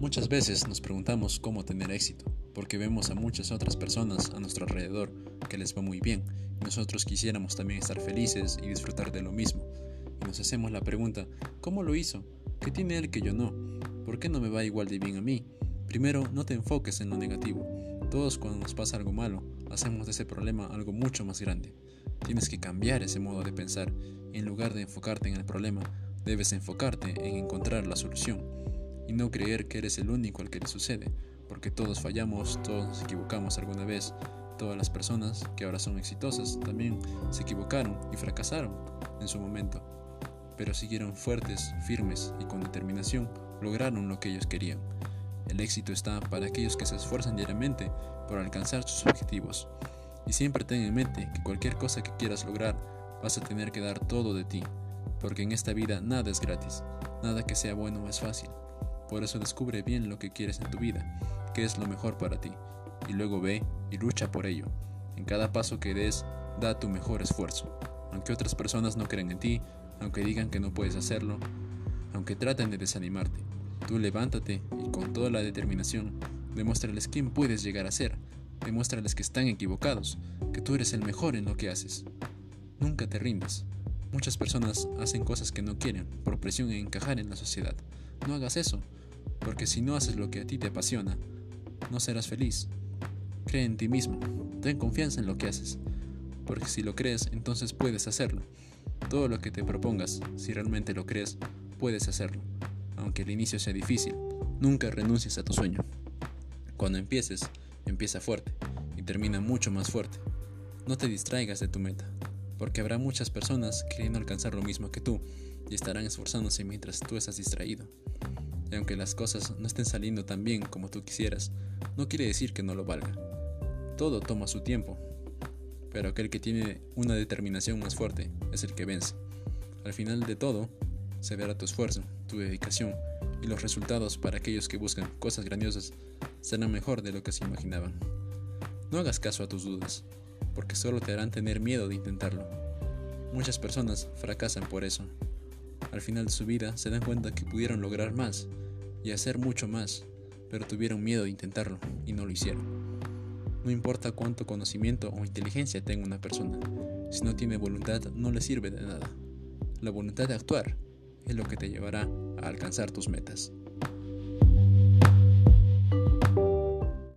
Muchas veces nos preguntamos cómo tener éxito, porque vemos a muchas otras personas a nuestro alrededor que les va muy bien y nosotros quisiéramos también estar felices y disfrutar de lo mismo. Y nos hacemos la pregunta, ¿cómo lo hizo? ¿Qué tiene él que yo no? ¿Por qué no me va igual de bien a mí? Primero, no te enfoques en lo negativo. Todos cuando nos pasa algo malo, hacemos de ese problema algo mucho más grande. Tienes que cambiar ese modo de pensar en lugar de enfocarte en el problema, debes enfocarte en encontrar la solución y no creer que eres el único al que le sucede, porque todos fallamos, todos equivocamos alguna vez. Todas las personas que ahora son exitosas también se equivocaron y fracasaron en su momento, pero siguieron fuertes, firmes y con determinación lograron lo que ellos querían. El éxito está para aquellos que se esfuerzan diariamente por alcanzar sus objetivos. Y siempre ten en mente que cualquier cosa que quieras lograr vas a tener que dar todo de ti, porque en esta vida nada es gratis, nada que sea bueno es fácil. Por eso descubre bien lo que quieres en tu vida, qué es lo mejor para ti, y luego ve y lucha por ello. En cada paso que des, da tu mejor esfuerzo. Aunque otras personas no crean en ti, aunque digan que no puedes hacerlo, aunque traten de desanimarte, tú levántate y con toda la determinación, demuéstrales quién puedes llegar a ser. Demuéstrales que están equivocados, que tú eres el mejor en lo que haces. Nunca te rindas. Muchas personas hacen cosas que no quieren por presión en encajar en la sociedad. No hagas eso porque si no haces lo que a ti te apasiona, no serás feliz. Cree en ti mismo, ten confianza en lo que haces, porque si lo crees, entonces puedes hacerlo. Todo lo que te propongas, si realmente lo crees, puedes hacerlo, aunque el inicio sea difícil. Nunca renuncies a tu sueño. Cuando empieces, empieza fuerte y termina mucho más fuerte. No te distraigas de tu meta, porque habrá muchas personas queriendo alcanzar lo mismo que tú y estarán esforzándose mientras tú estás distraído. Y aunque las cosas no estén saliendo tan bien como tú quisieras, no quiere decir que no lo valga. Todo toma su tiempo, pero aquel que tiene una determinación más fuerte es el que vence. Al final de todo, se verá tu esfuerzo, tu dedicación y los resultados para aquellos que buscan cosas grandiosas serán mejor de lo que se imaginaban. No hagas caso a tus dudas, porque solo te harán tener miedo de intentarlo. Muchas personas fracasan por eso, al final de su vida se dan cuenta que pudieron lograr más y hacer mucho más, pero tuvieron miedo de intentarlo y no lo hicieron. No importa cuánto conocimiento o inteligencia tenga una persona, si no tiene voluntad no le sirve de nada. La voluntad de actuar es lo que te llevará a alcanzar tus metas.